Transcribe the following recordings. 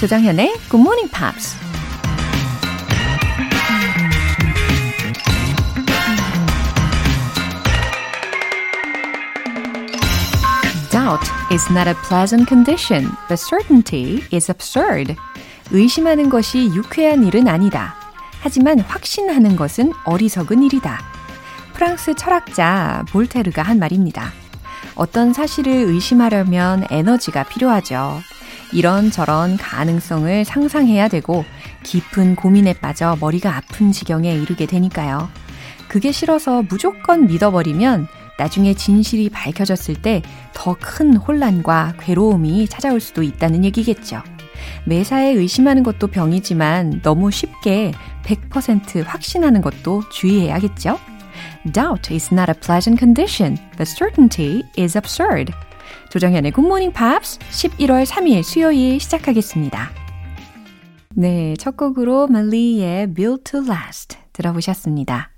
조장현의 Good Morning Pops. Doubt is not a pleasant condition, but certainty is absurd. 의심하는 것이 유쾌한 일은 아니다. 하지만 확신하는 것은 어리석은 일이다. 프랑스 철학자 볼테르가 한 말입니다. 어떤 사실을 의심하려면 에너지가 필요하죠. 이런저런 가능성을 상상해야 되고 깊은 고민에 빠져 머리가 아픈 지경에 이르게 되니까요. 그게 싫어서 무조건 믿어버리면 나중에 진실이 밝혀졌을 때 더 큰 혼란과 괴로움이 찾아올 수도 있다는 얘기겠죠. 매사에 의심하는 것도 병이지만 너무 쉽게 100% 확신하는 것도 주의해야겠죠? Doubt is not a pleasant condition, but certainty is absurd. 조정현의 Morning Pops 11월 3일 수요일 시작하겠습니다. 네, 첫 곡으로 말리의 Built to Last 들어보셨습니다.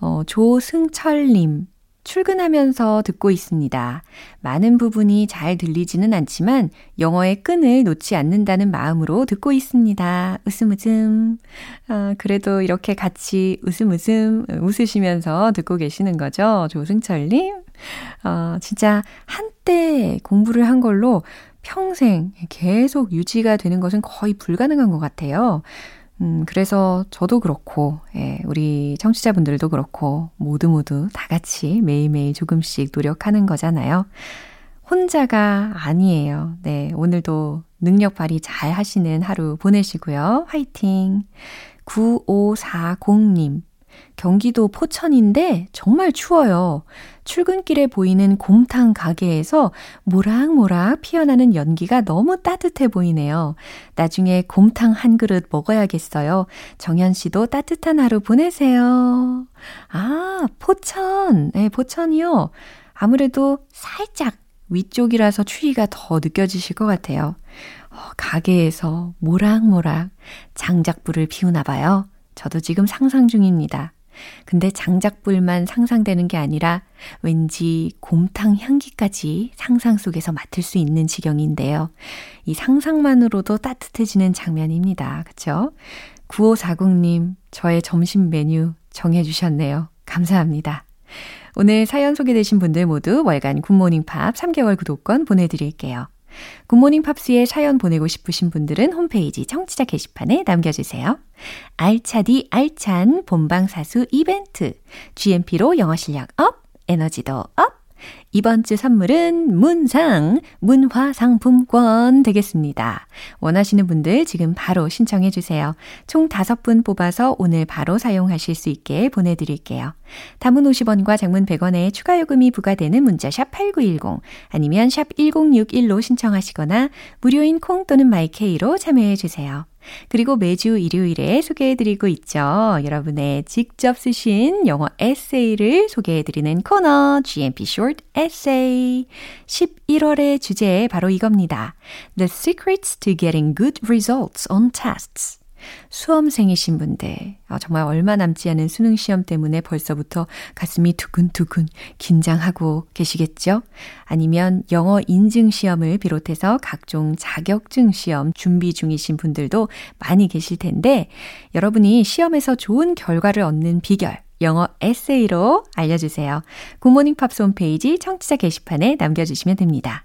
어, 조승철님, 출근하면서 듣고 있습니다. 많은 부분이 잘 들리지는 않지만 영어의 끈을 놓지 않는다는 마음으로 듣고 있습니다. 웃음 웃음. 아, 그래도 이렇게 같이 웃음 웃음 웃으시면서 듣고 계시는 거죠. 조승철님. 어, 진짜 한 때 공부를 한 걸로 평생 계속 유지가 되는 것은 거의 불가능한 것 같아요. 음, 그래서 저도 그렇고, 예, 우리 청취자분들도 그렇고, 모두 모두 다 같이 매일매일 조금씩 노력하는 거잖아요. 혼자가 아니에요. 네, 오늘도 능력 발휘 잘 하시는 하루 보내시고요. 화이팅! 9540님. 경기도 포천인데 정말 추워요. 출근길에 보이는 곰탕 가게에서 모락모락 피어나는 연기가 너무 따뜻해 보이네요. 나중에 곰탕 한 그릇 먹어야겠어요. 정현 씨도 따뜻한 하루 보내세요. 아, 포천. 네, 포천이요. 아무래도 살짝 위쪽이라서 추위가 더 느껴지실 것 같아요. 어, 가게에서 모락모락 장작불을 피우나 봐요. 저도 지금 상상 중입니다. 근데 장작불만 상상되는 게 아니라 왠지 곰탕 향기까지 상상 속에서 맡을 수 있는 지경인데요. 이 상상만으로도 따뜻해지는 장면입니다. 그쵸? 9540님, 저의 점심 메뉴 정해주셨네요. 감사합니다. 오늘 사연 소개되신 분들 모두 월간 굿모닝 팝 3개월 구독권 보내드릴게요. 굿모닝 팝스에 사연 보내고 싶으신 분들은 홈페이지 청취자 게시판에 남겨주세요. 알차디 알찬 본방사수 이벤트. GMP로 영어 실력 up, 에너지도 up. 이번 주 선물은 문상, 문화상품권 되겠습니다. 원하시는 분들 지금 바로 신청해 주세요. 총 5분 뽑아서 오늘 바로 사용하실 수 있게 보내드릴게요. 단문 50원과 장문 100원의 추가 요금이 부과되는 문자 샵 8910 아니면 샵 1061로 신청하시거나 무료인 콩 또는 마이케이로 참여해 주세요. 그리고 매주 일요일에 소개해드리고 있죠. 여러분의 직접 쓰신 영어 에세이를 소개해드리는 코너 GMP Short Essay. 11월의 주제 바로 이겁니다. The secrets to getting good results on tests. 수험생이신 분들, 아, 정말 얼마 남지 않은 수능 시험 때문에 벌써부터 가슴이 두근두근 긴장하고 계시겠죠? 아니면 영어 인증 시험을 비롯해서 각종 자격증 시험 준비 중이신 분들도 많이 계실 텐데, 여러분이 시험에서 좋은 결과를 얻는 비결, 영어 에세이로 알려주세요. 굿모닝 팝스 홈페이지 청취자 게시판에 남겨주시면 됩니다.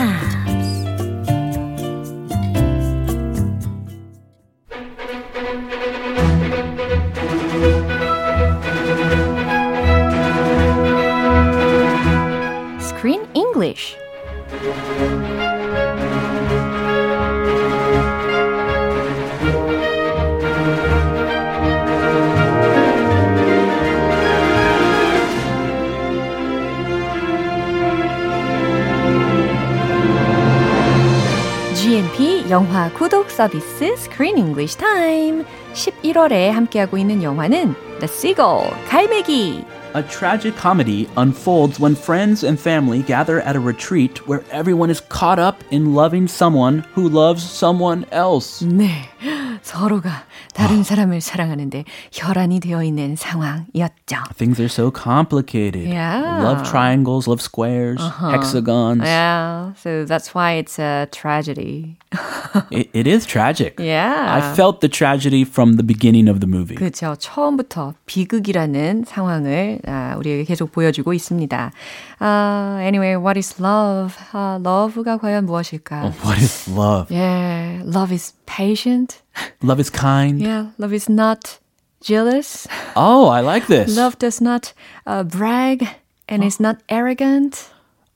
영화 구독 서비스 Screen English Time. 11월에 함께하고 있는 영화는 The Seagull, 갈매기. A tragic comedy unfolds when friends and family gather at a retreat where everyone is caught up in loving someone who loves someone else. 네. 서로가 다른 사람을 사랑하는데 혈안이 되어 있는 상황이었죠. Things are so complicated. Yeah. Love triangles, love squares, hexagons. Yeah, so that's why it's a tragedy. It, it is tragic. Yeah. I felt the tragedy from the beginning of the movie. 그렇죠. 처음부터 비극이라는 상황을 아, 우리에게 계속 보여주고 있습니다. 아, anyway, what is love? 아, love가 과연 무엇일까? What is love? Yeah, love is patient. Love is kind. Yeah, love is not jealous. Oh, I like this. Love does not uh, brag and is not arrogant.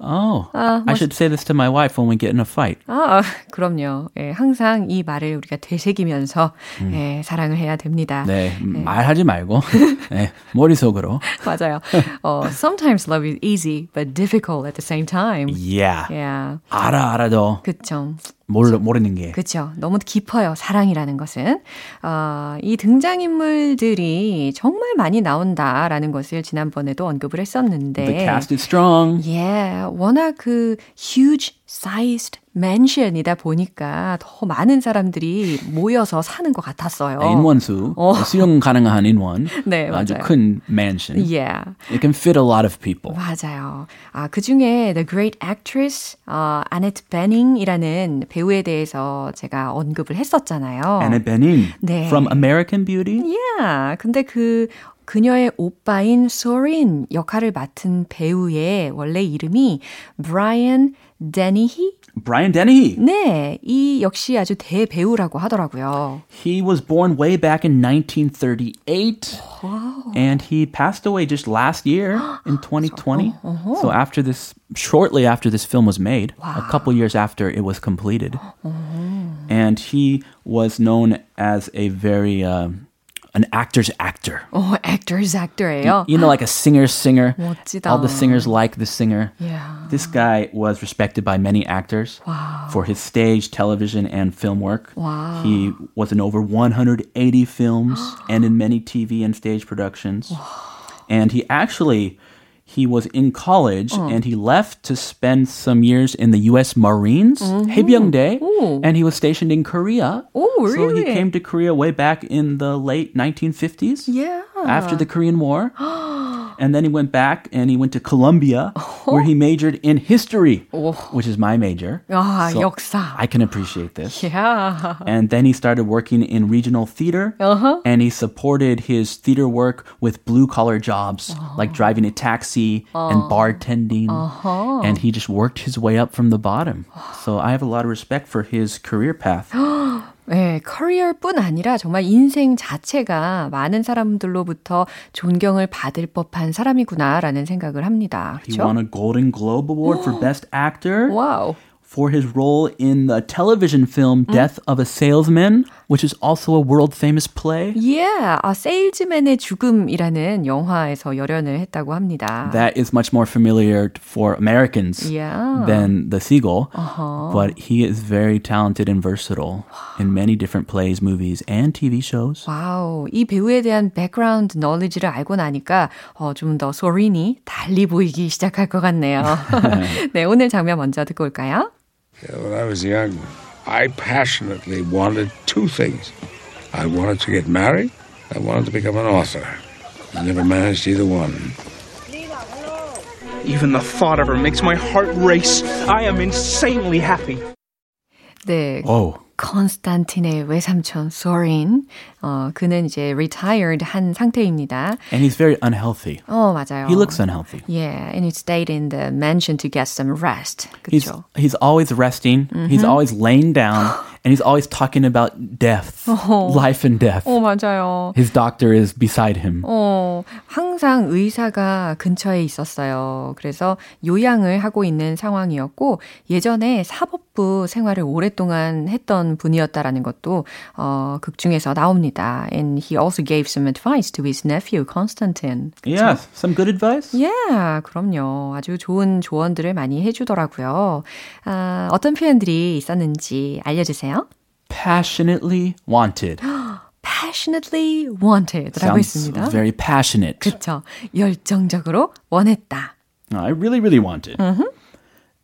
Oh, I should say this to my wife when we get in a fight. 아, 그럼요. 예, 항상 이 말을 우리가 되새기면서 예, 사랑을 해야 됩니다. 네, 말하지 말고 네, 머릿속으로. 맞아요. 어, sometimes love is easy but difficult at the same time. Yeah. Yeah. 알아 알아도 그쵸. 모르, 모르는 게. 그쵸. 너무 깊어요. 사랑이라는 것은. 어, 이 등장인물들이 정말 많이 나온다라는 것을 지난번에도 언급을 했었는데. The cast is strong. Yeah, 워낙 그 huge sized mansion이다 보니까 더 많은 사람들이 모여서 사는 것 같았어요. 인원수, 어. 수용 가능한 인원. 네, 아주 맞아요. 큰 mansion. Yeah. It can fit a lot of people. 맞아요. 아, 그 중에 The Great Actress, 어, 아네트 베닝이라는 배우에 대해서 제가 언급을 했었잖아요. Anna Bening 네. from American Beauty. Yeah. 근데 그 그녀의 오빠인 소린 역할을 맡은 배우의 원래 이름이 브라이언 데니히? Brian Dennehy. 네, 이 역시 아주 대배우라고 하더라고요. He was born way back in 1938. And he passed away just last year in 2020. So after this, shortly after this film was made, a couple years after it was completed. And he was known as a very, um, an actor's actor. 어, actors actor예요. You know, like a singer singer. 멋지다. All the singers like the singer. Yeah. This guy was respected by many actors for his stage, television, and film work. Wow. He was in over 180 films and in many TV and stage productions. And he actually he was in college and he left to spend some years in the U.S. Marines, 해병대, and he was stationed in Korea. Oh, So he really? came to Korea way back in the late 1950s Yeah. after the Korean War. And then he went back and he went to Columbia, oh. where he majored in history, oh. which is my major. Ah, so 역사. I can appreciate this. Yeah. And then he started working in regional theater, uh-huh. and he supported his theater work with blue collar jobs uh-huh. like driving a taxi oh. uh-huh. and bartending. And he just worked his way up from the bottom. Oh. So I have a lot of respect for his career path. 네, 커리어뿐 아니라 정말 인생 자체가 많은 사람들로부터 존경을 받을 법한 사람이구나라는 생각을 합니다. He 그렇죠? won a Golden Globe Award for Best Actor. 와우. for his role in the television film Death of a Salesman, which is also a world famous play. Yeah, 아, 세일즈맨의 죽음이라는 영화에서 열연을 했다고 합니다. That is much more familiar for Americans Yeah. than The Seagull, but he is very talented and versatile in many different plays, movies, and TV shows. 와우, 이 배우에 대한 백그라운드 knowledge를 알고 나니까 어, 좀 더 소린이 달리 보이기 시작할 것 같네요. 네, 오늘 장면 먼저 듣고 올까요? Yeah, when I was young, I passionately wanted two things. I wanted to get married, I wanted to become an author. I never managed either one. Even the thought of her makes my heart race. I am insanely happy. 네, Oh, 컨스탄틴의 외삼촌 소린. 어, 그는 이제 retired 한 상태입니다. and he's very unhealthy. 어, 맞아요. He looks unhealthy. Yeah, and he stayed in the mansion to get some rest. He's 그렇죠. he's always resting. He's always laying down, and he's always talking about death, life and death. 어, 맞아요. His doctor is beside him. 어, 항상 의사가 근처에 있었어요. 그래서 요양을 하고 있는 상황이었고, 예전에 사법부 생활을 오랫동안 했던 분이었다라는 것도, 어, 극 중에서 나옵니다. And he also gave some advice to his nephew, Constantine. Yes, some good advice. Yeah, 그럼요. 아주 좋은 조언들을 많이 해주더라고요. 아, 어떤 표현들이 있었는지 알려주세요. Passionately wanted. passionately wanted라고 Sounds 했습니다. very passionate. 그쵸. 열정적으로 원했다. I really, really wanted.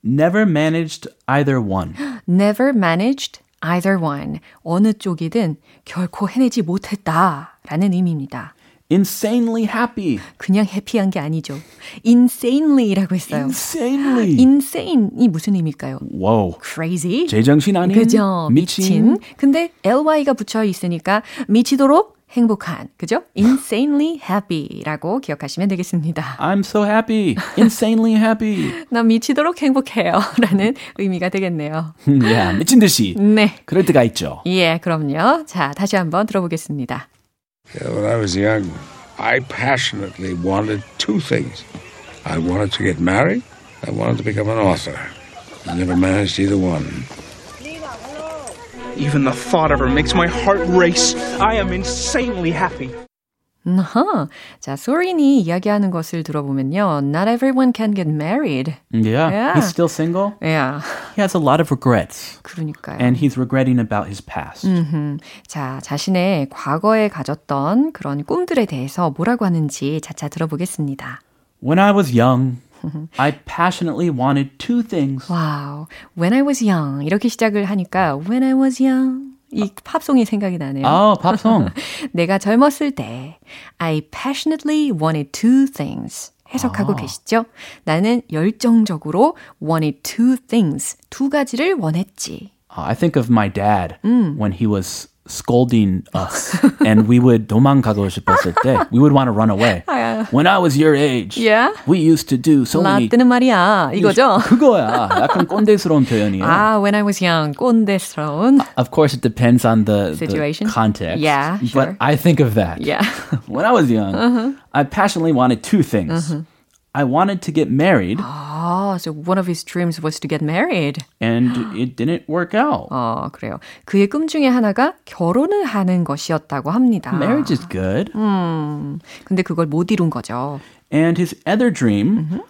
Never managed either one. Never managed either one. 어느 쪽이든 결코 해내지 못했다. 라는 의미입니다. Insanely happy. 그냥 해피한 게 아니죠. insanely라고 했어요. Insanely. insane이 무슨 의미일까요? Whoa. crazy. 제정신 아닌 그죠? 미친. 미친. 근데 ly가 붙여 있으니까 미치도록 행복한. 그죠? insanely happy라고 기억하시면 되겠습니다. I'm so happy. Insanely happy. 나 미치도록 행복해요. 라는 의미가 되겠네요. yeah, 미친 듯이. 네. 그럴 때가 있죠. 예, 그럼요. 자, 다시 한번 들어보겠습니다. Yeah, when I was young, I passionately wanted two things. I wanted to get married. I wanted to become an author. I never managed either one. Even the thought of her makes my heart race. I am insanely happy. 어허. 자, 소린이 이야기하는 것을 들어보면요. Not everyone can get married. Yeah. Yeah. He's still single. 야, He has a lot of regrets. 그러니까요. And he's regretting about his past. 자, 자신의 과거에 가졌던 그런 꿈들에 대해서 뭐라고 하는지 차차 들어보겠습니다. When I was young, I passionately wanted two things. Wow. When I was young. 이렇게 시작을 하니까 When I was young. 이 팝송이 생각이 나네요. Oh, pop song. 내가 젊었을 때 I passionately wanted two things. 해석하고 계시죠? 나는 열정적으로 wanted two things. 두 가지를 원했지. Uh, I think of my dad when he was scolding us and we would 도망가고 싶었을 때 we would want to run away. When I was your age, Yeah. we used to do so many 라뜨는 말이야. 이거죠? 그거야. 약간 꼰대스러운 표현이에요. 아, when I was young. 꼰대스러운. Of course, it depends on the, the Situation? context. Yeah, But sure. I think of that. Yeah. when I was young, I passionately wanted two things. I wanted to get married, 아, so one of his dreams was to get married. and it didn't work out. 어, 그래요. 그의 꿈 중에 하나가 결혼을 하는 것이었다고 합니다. Marriage is good. 근데 그걸 못 이룬 거죠. And his other dream,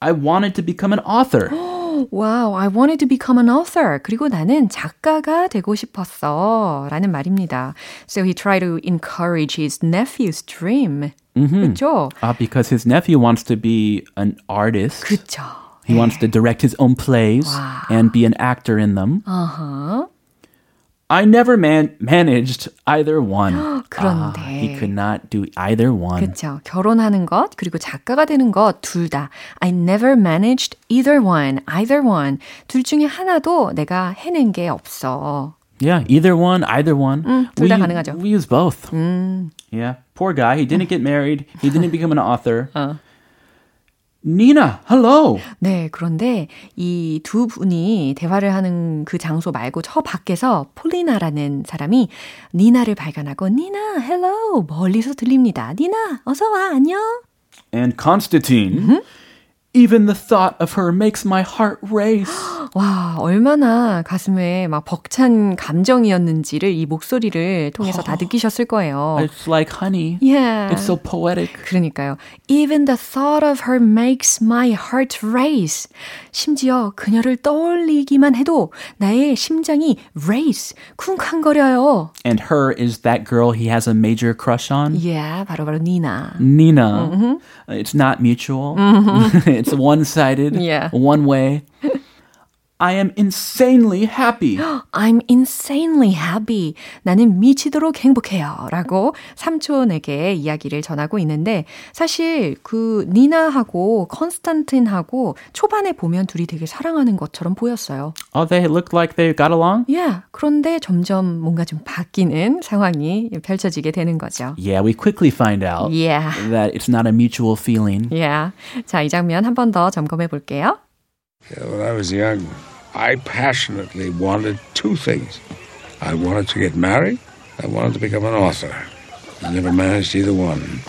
I wanted to become an author. Wow, I wanted to become an author. 그리고 나는 작가가 되고 싶었어. 라는 말입니다. So he tried to encourage his nephew's dream. 그렇죠? Uh, because his nephew wants to be an artist. 그렇죠. He wants to direct his own plays and be an actor in them. Uh-huh. I never man- managed either one. 그런데. Ah, he could not do either one. 그렇죠. 결혼하는 것 그리고 작가가 되는 것 둘 다. I never managed either one, either one. 둘 중에 하나도 내가 해낸 게 없어. Yeah, either one, either one. 둘 we, 다 가능하죠. we use both. Yeah, poor guy. He didn't get married. He didn't become an author. Nina, hello. 네, 그런데 이 두 분이 대화를 하는 그 장소 말고 저 밖에서 폴리나라는 사람이 니나를 발견하고 니나, 헬로 멀리서 들립니다. 니나, 어서 와, 안녕. And Constantine. Even the thought of her makes my heart race. 와, 얼마나 가슴에 막 벅찬 감정이었는지를 이 목소리를 통해서 다 느끼셨을 거예요. It's like honey. Yeah. It's so poetic. 그러니까요. Even the thought of her makes my heart race. 심지어 그녀를 떠올리기만 해도 나의 심장이 race, 쿵쾅거려요. And her is that girl he has a major crush on. Yeah, 바로바로 니나. Nina. It's not mutual. it's one sided, Yeah. one way. I am insanely happy. I'm insanely happy. 나는 미치도록 행복해요. 라고 삼촌에게 이야기를 전하고 있는데, 사실 그 니나하고 컨스탄틴하고 초반에 보면 둘이 되게 사랑하는 것처럼 보였어요. Oh, they looked like they got along? Yeah. 그런데 점점 뭔가 좀 바뀌는 상황이 펼쳐지게 되는 거죠. Yeah, we quickly find out Yeah. that it's not a mutual feeling. Yeah. 자, 이 장면 한 번 더 점검해 볼게요. Yeah, when I was young, I passionately wanted two things. I wanted to get married. I wanted to become an author. I never managed either one.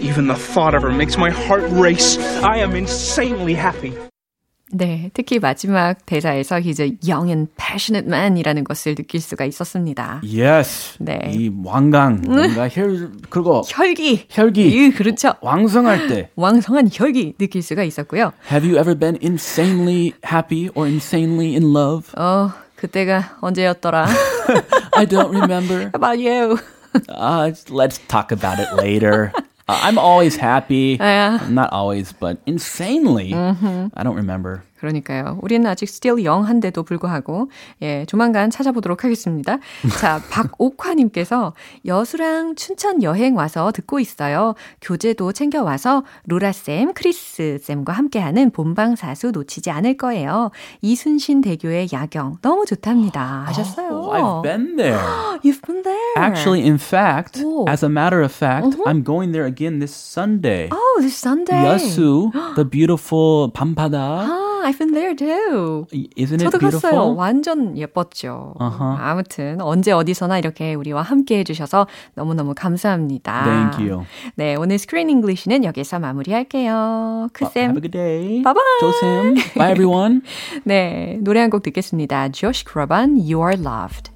Even the thought of her makes my heart race. I am insanely happy. 네, 특히 마지막 대사에서 he's a young and passionate man이라는 것을 느낄 수가 있었습니다. Yes. 네. 이 왕강, 뭔가 혈, 그리고 혈기. 혈기. 이, 그렇죠. 왕성할 때. 왕성한 혈기 느낄 수가 있었고요. Have you ever been insanely happy or insanely in love? 어, 그때가 언제였더라? I don't remember. How about you? Uh, let's talk about it later. Uh, I'm always happy. Yeah. Not always, but insanely. I don't remember. 그러니까요. 우리는 아직 still young한데도 불구하고 예, 조만간 찾아보도록 하겠습니다. 자, 박옥화 님께서 여수랑 춘천 여행 와서 듣고 있어요. 교재도 챙겨 와서 로라 쌤, 크리스 쌤과 함께하는 본방사수 놓치지 않을 거예요. 이순신 대교의 야경 너무 좋답니다. 하셨어요. Oh, I've been there. You've been there. Actually, in fact, Oh. as a matter of fact, I'm going there again this Sunday. oh, this Sunday. Yasu, the beautiful 밤바다. 아, I've been there too. Isn't it 저도 갔어요. beautiful? 완전 예뻤죠. 어허. 아무튼 언제 어디서나 이렇게 우리와 함께 해주셔서 너무너무 감사합니다. Thank you. 네, 오늘 Screen English는 여기서 마무리할게요. Uh, 크쌤. have a good day. Bye-bye. 조심. Bye everyone. 네, 노래 한 곡 듣겠습니다. Josh Groban, You Are Loved.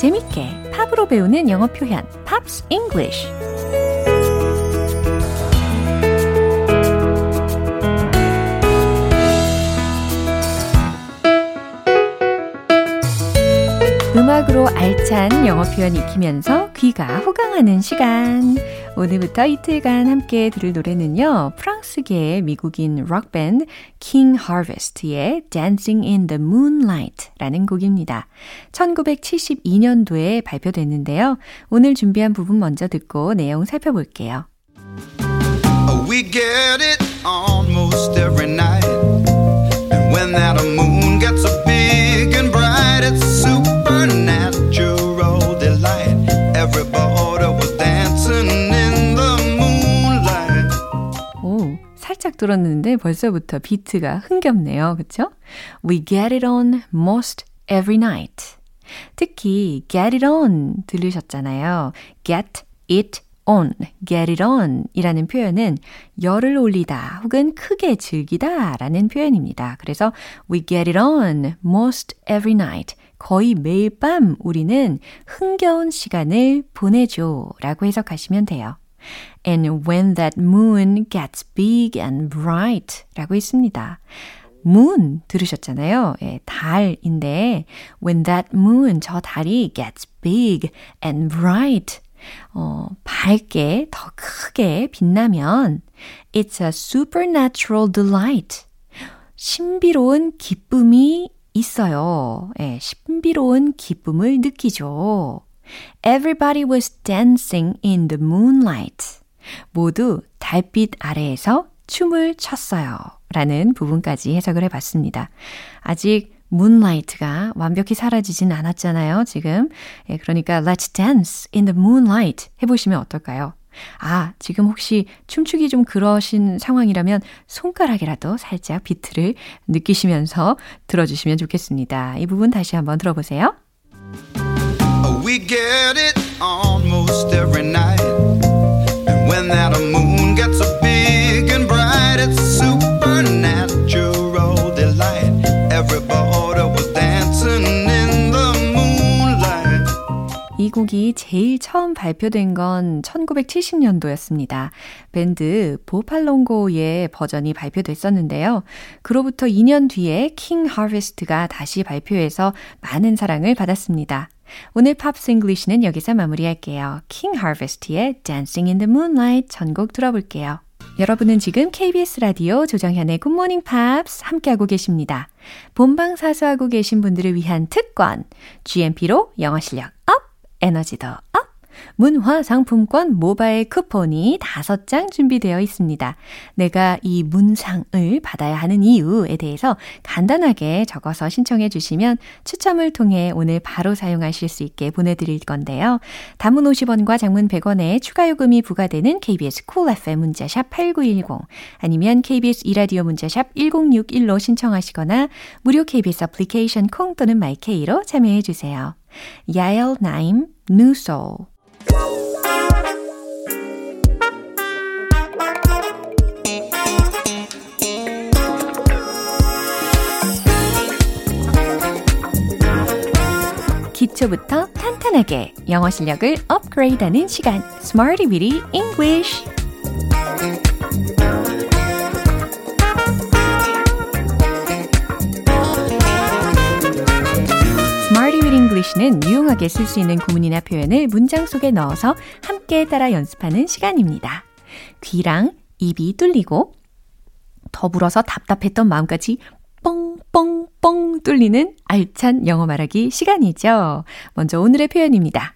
재밌게 팝으로 배우는 영어 표현 Pops English 음악으로 알찬 영어 표현 익히면서 귀가 호강하는 시간. 오늘부터 이틀간 함께 들을 노래는요. 프랑스계 미국인 록밴드 King Harvest의 Dancing in the Moonlight 라는 곡입니다. 1972년도에 발표됐는데요. 오늘 준비한 부분 먼저 듣고 내용 살펴볼게요. We get it almost every night. And when that 들었는데 벌써부터 비트가 흥겹네요. 그쵸? We get it on most every night. 특히 get it on 들으셨잖아요. get it on, get it on 이라는 표현은 열을 올리다 혹은 크게 즐기다 라는 표현입니다. 그래서 we get it on most every night. 거의 매일 밤 우리는 흥겨운 시간을 보내죠 라고 해석하시면 돼요. And when that moon gets big and bright 라고 있습니다. moon 들으셨잖아요. 예, 달인데 when that moon 저 달이 gets big and bright 어, 밝게 더 크게 빛나면 it's a supernatural delight. 신비로운 기쁨이 있어요. 예, 신비로운 기쁨을 느끼죠. Everybody was dancing in the moonlight. 모두 달빛 아래에서 춤을 췄어요. 라는 부분까지 해석을 해봤습니다. 아직 moonlight가 완벽히 사라지진 않았잖아요, 지금. 예, 그러니까 let's dance in the moonlight 해보시면 어떨까요? 아, 지금 혹시 춤추기 좀 그러신 상황이라면 손가락이라도 살짝 비트를 느끼시면서 들어주시면 좋겠습니다. 이 부분 다시 한번 들어보세요. We get it almost every night. And when that moon gets so big and bright, it's supernatural delight. Everybody was dancing in the moonlight. 이 곡이 제일 처음 발표된 건 1970년도였습니다. 밴드 보팔롱고의 버전이 발표됐었는데요. 그로부터 2년 뒤에 킹 하베스트가 다시 발표해서 많은 사랑을 받았습니다. 오늘 Pops English는 여기서 마무리할게요. King Harvest의 Dancing in the Moonlight 전곡 들어볼게요. 여러분은 지금 KBS 라디오 조정현의 굿모닝 팝스 함께하고 계십니다. 본방 사수하고 계신 분들을 위한 특권, GMP로 영어 실력 up, 에너지도 up, 문화 상품권 모바일 쿠폰이 5장 준비되어 있습니다. 내가 이 문상을 받아야 하는 이유에 대해서 간단하게 적어서 신청해 주시면 추첨을 통해 오늘 바로 사용하실 수 있게 보내드릴 건데요. 단문 50원과 장문 100원에 추가 요금이 부과되는 KBS cool cool FM 문자샵 8910 아니면 KBS 이라디오 문자샵 1061로 신청하시거나 무료 KBS 애플리케이션 콩 또는 마이케이로 참여해 주세요. 야엘 나임 Soul 기초부터 탄탄하게 영어 실력을 업그레이드하는 시간 Smarty Weedy English English는 유용하게 쓸 수 있는 구문이나 표현을 문장 속에 넣어서 함께 따라 연습하는 시간입니다. 귀랑 입이 뚫리고 더불어서 답답했던 마음까지 뻥뻥뻥 뚫리는 알찬 영어 말하기 시간이죠. 먼저 오늘의 표현입니다.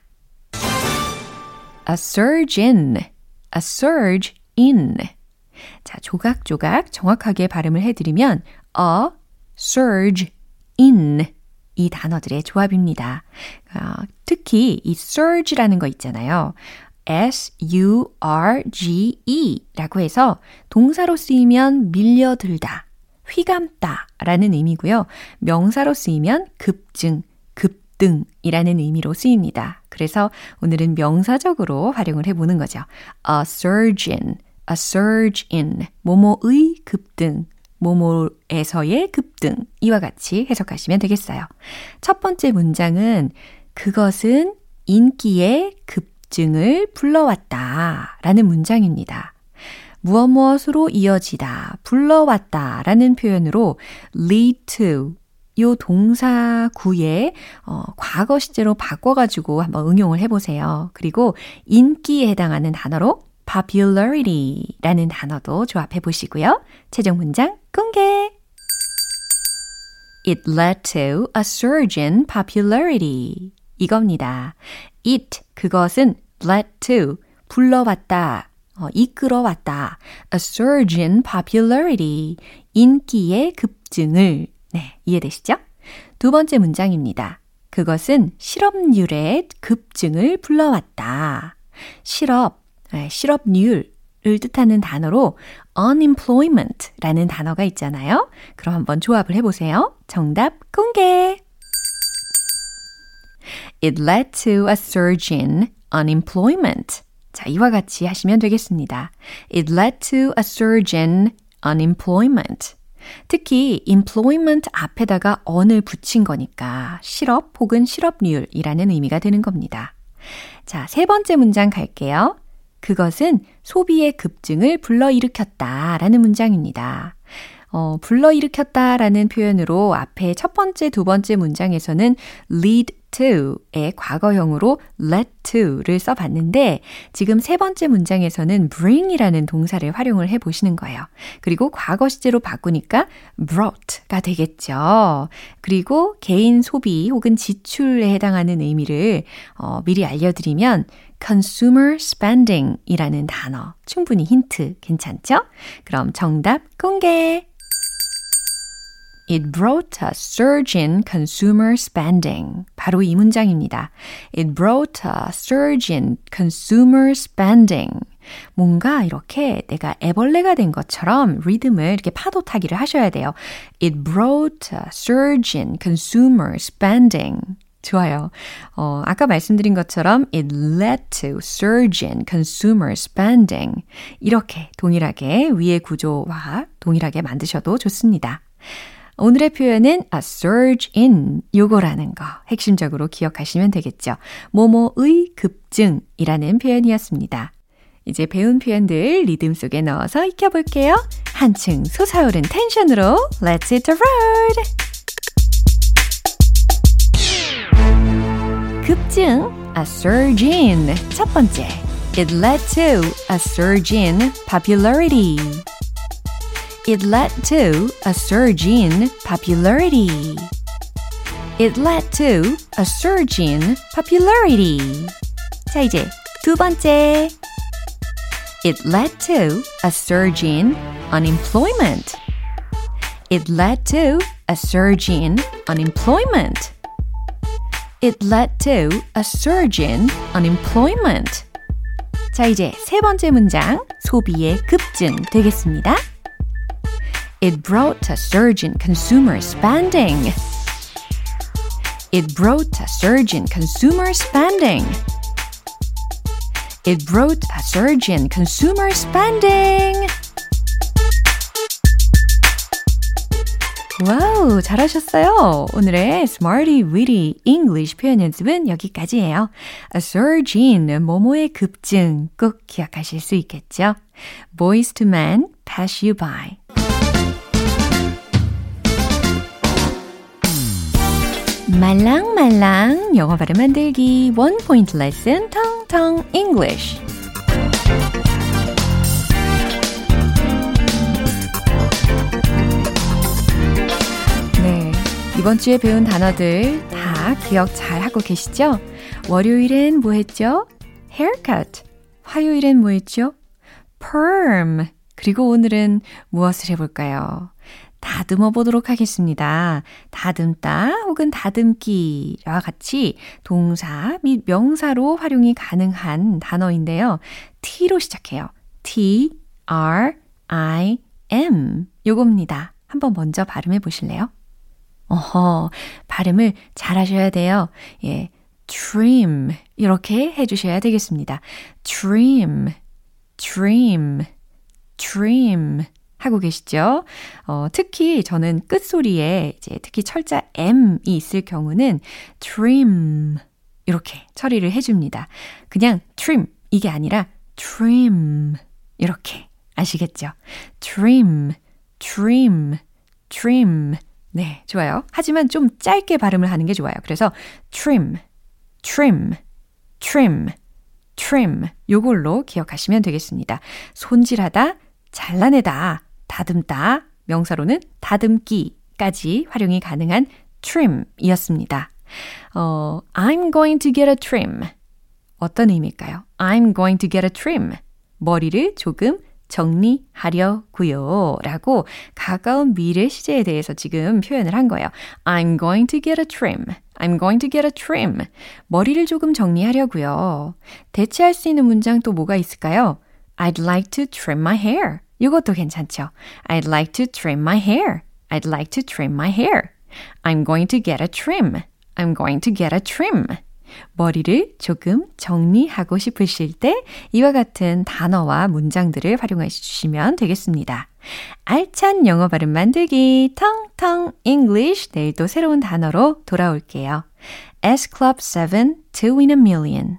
A surge in, a surge in. 자, 조각조각 정확하게 발음을 해드리면 a surge in 이 단어들의 조합입니다. 어, 특히 이 surge라는 거 있잖아요. S-U-R-G-E 라고 해서 동사로 쓰이면 밀려들다, 휘감다 라는 의미고요. 명사로 쓰이면 급증, 급등이라는 의미로 쓰입니다. 그래서 오늘은 명사적으로 활용을 해보는 거죠. A surge in, a surge in, 뭐뭐의 급등, 모모에서의 급등 이와 같이 해석하시면 되겠어요. 첫 번째 문장은 그것은 인기의 급증을 불러왔다 라는 문장입니다. 무엇 무엇으로 이어지다, 불러왔다 라는 표현으로 lead to 요 동사구에 어, 과거 시제로 바꿔가지고 한번 응용을 해보세요. 그리고 인기에 해당하는 단어로 popularity라는 단어도 조합해 보시고요. 최종 문장 공개! It led to a surge in popularity. 이겁니다. It, 그것은 led to, 불러왔다, 어, 이끌어왔다. A surge in popularity. 인기의 급증을. 네, 이해되시죠? 두 번째 문장입니다. 그것은 실업률의 급증을 불러왔다. 실업, 네, 실업률을 뜻하는 단어로 unemployment라는 단어가 있잖아요. 그럼 한번 조합을 해보세요. 정답 공개! It led to a surge in unemployment. 자, 이와 같이 하시면 되겠습니다. It led to a surge in unemployment. 특히 employment 앞에다가 on을 붙인 거니까 실업 혹은 실업률이라는 의미가 되는 겁니다. 자, 세 번째 문장 갈게요. 그것은 소비의 급증을 불러일으켰다 라는 문장입니다. 어, 불러일으켰다 라는 표현으로 앞에 첫 번째, 두 번째 문장에서는 lead to의 과거형으로 let to를 써봤는데 지금 세 번째 문장에서는 bring이라는 동사를 활용을 해 보시는 거예요. 그리고 과거 시제로 바꾸니까 brought가 되겠죠. 그리고 개인 소비 혹은 지출에 해당하는 의미를 어, 미리 알려드리면 consumer spending 이라는 단어 충분히 힌트 괜찮죠? 그럼 정답 공개! It brought a surge in consumer spending. 바로 이 문장입니다. It brought a surge in consumer spending. 뭔가 이렇게 내가 애벌레가 된 것처럼 리듬을 이렇게 파도 타기를 하셔야 돼요. It brought a surge in consumer spending. 좋아요. 어, 아까 말씀드린 것처럼 it led to surge in consumer spending. 이렇게 동일하게 위의 구조와 동일하게 만드셔도 좋습니다. 오늘의 표현은 a surge in 요거라는 거 핵심적으로 기억하시면 되겠죠. 모모의 급증이라는 표현이었습니다. 이제 배운 표현들 리듬 속에 넣어서 익혀볼게요. 한층 솟아오른 텐션으로 Let's hit the road! 급증, a surge in. 첫 번째, it led to a surge in popularity. It led to a surge in popularity. It led to a surge in popularity. 자, 이제 두 번째. It led to a surge in unemployment. It led to a surge in unemployment. It led to a surge in unemployment. 자, 이제 세 번째 문장, 소비의 급증 되겠습니다. It brought a surge in consumer spending. It brought a surge in consumer spending. It brought a surge in consumer spending. 와우, 잘하셨어요. 오늘의 Smarty Weedy English 표현 연습은 여기까지예요. A surge in, 뭐뭐의 급증 꼭 기억하실 수 있겠죠? Boys to men, pass you by. 말랑말랑 영어 발음 만들기 원 포인트 레슨 텅텅 English. 네, 이번 주에 배운 단어들 다 기억 잘 하고 계시죠? 월요일엔 뭐 했죠? haircut. 화요일엔 뭐 했죠? perm. 그리고 오늘은 무엇을 해볼까요? 다듬어 보도록 하겠습니다. 다듬다 혹은 다듬기와 같이 동사 및 명사로 활용이 가능한 단어인데요. T로 시작해요. T, R, I, M. 요겁니다. 한번 먼저 발음해 보실래요? 어허, 발음을 잘 하셔야 돼요. 예, trim. 이렇게 해 주셔야 되겠습니다. trim, trim, trim. 하고 계시죠? 어, 특히 저는 끝소리에 이제 특히 철자 M이 있을 경우는 trim 이렇게 처리를 해줍니다. 그냥 trim 이게 아니라 trim 이렇게 아시겠죠? trim, trim, trim 네, 좋아요. 하지만 좀 짧게 발음을 하는 게 좋아요. 그래서 trim, trim, trim, trim 요걸로 기억하시면 되겠습니다. 손질하다, 잘라내다, 다듬다, 명사로는 다듬기까지 활용이 가능한 trim이었습니다. 어, I'm going to get a trim. 어떤 의미일까요? I'm going to get a trim. 머리를 조금 정리하려고요. 라고 가까운 미래 시제에 대해서 지금 표현을 한 거예요. I'm going to get a trim. I'm going to get a trim. 머리를 조금 정리하려고요. 대체할 수 있는 문장 또 뭐가 있을까요? I'd like to trim my hair. 이것도 괜찮죠. I'd like to trim my hair. I'd like to trim my hair. I'm going to get a trim. I'm going to get a trim. 머리를 조금 정리하고 싶으실 때 이와 같은 단어와 문장들을 활용해 주시면 되겠습니다. 알찬 영어 발음 만들기 텅텅 English 내일도 새로운 단어로 돌아올게요. S Club 7 To Win a Million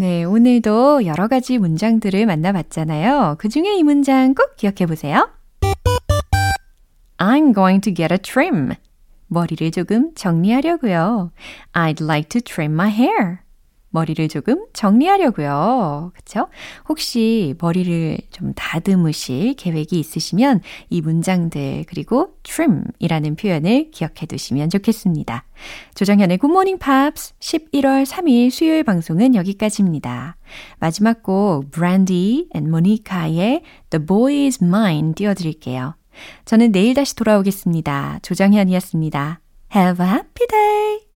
네, 오늘도 여러 가지 문장들을 만나봤잖아요. 그 중에 이 문장 꼭 기억해 보세요. I'm going to get a trim. 머리를 조금 정리하려고요. I'd like to trim my hair. 머리를 조금 정리하려고요. 그쵸? 혹시 머리를 좀 다듬으실 계획이 있으시면 이 문장들 그리고 trim이라는 표현을 기억해 두시면 좋겠습니다. 조정현의 굿모닝 팝스 11월 3일 수요일 방송은 여기까지입니다. 마지막 곡 Brandy and Monica의 The Boy is Mine 띄워드릴게요. 저는 내일 다시 돌아오겠습니다. 조정현이었습니다. Have a happy day!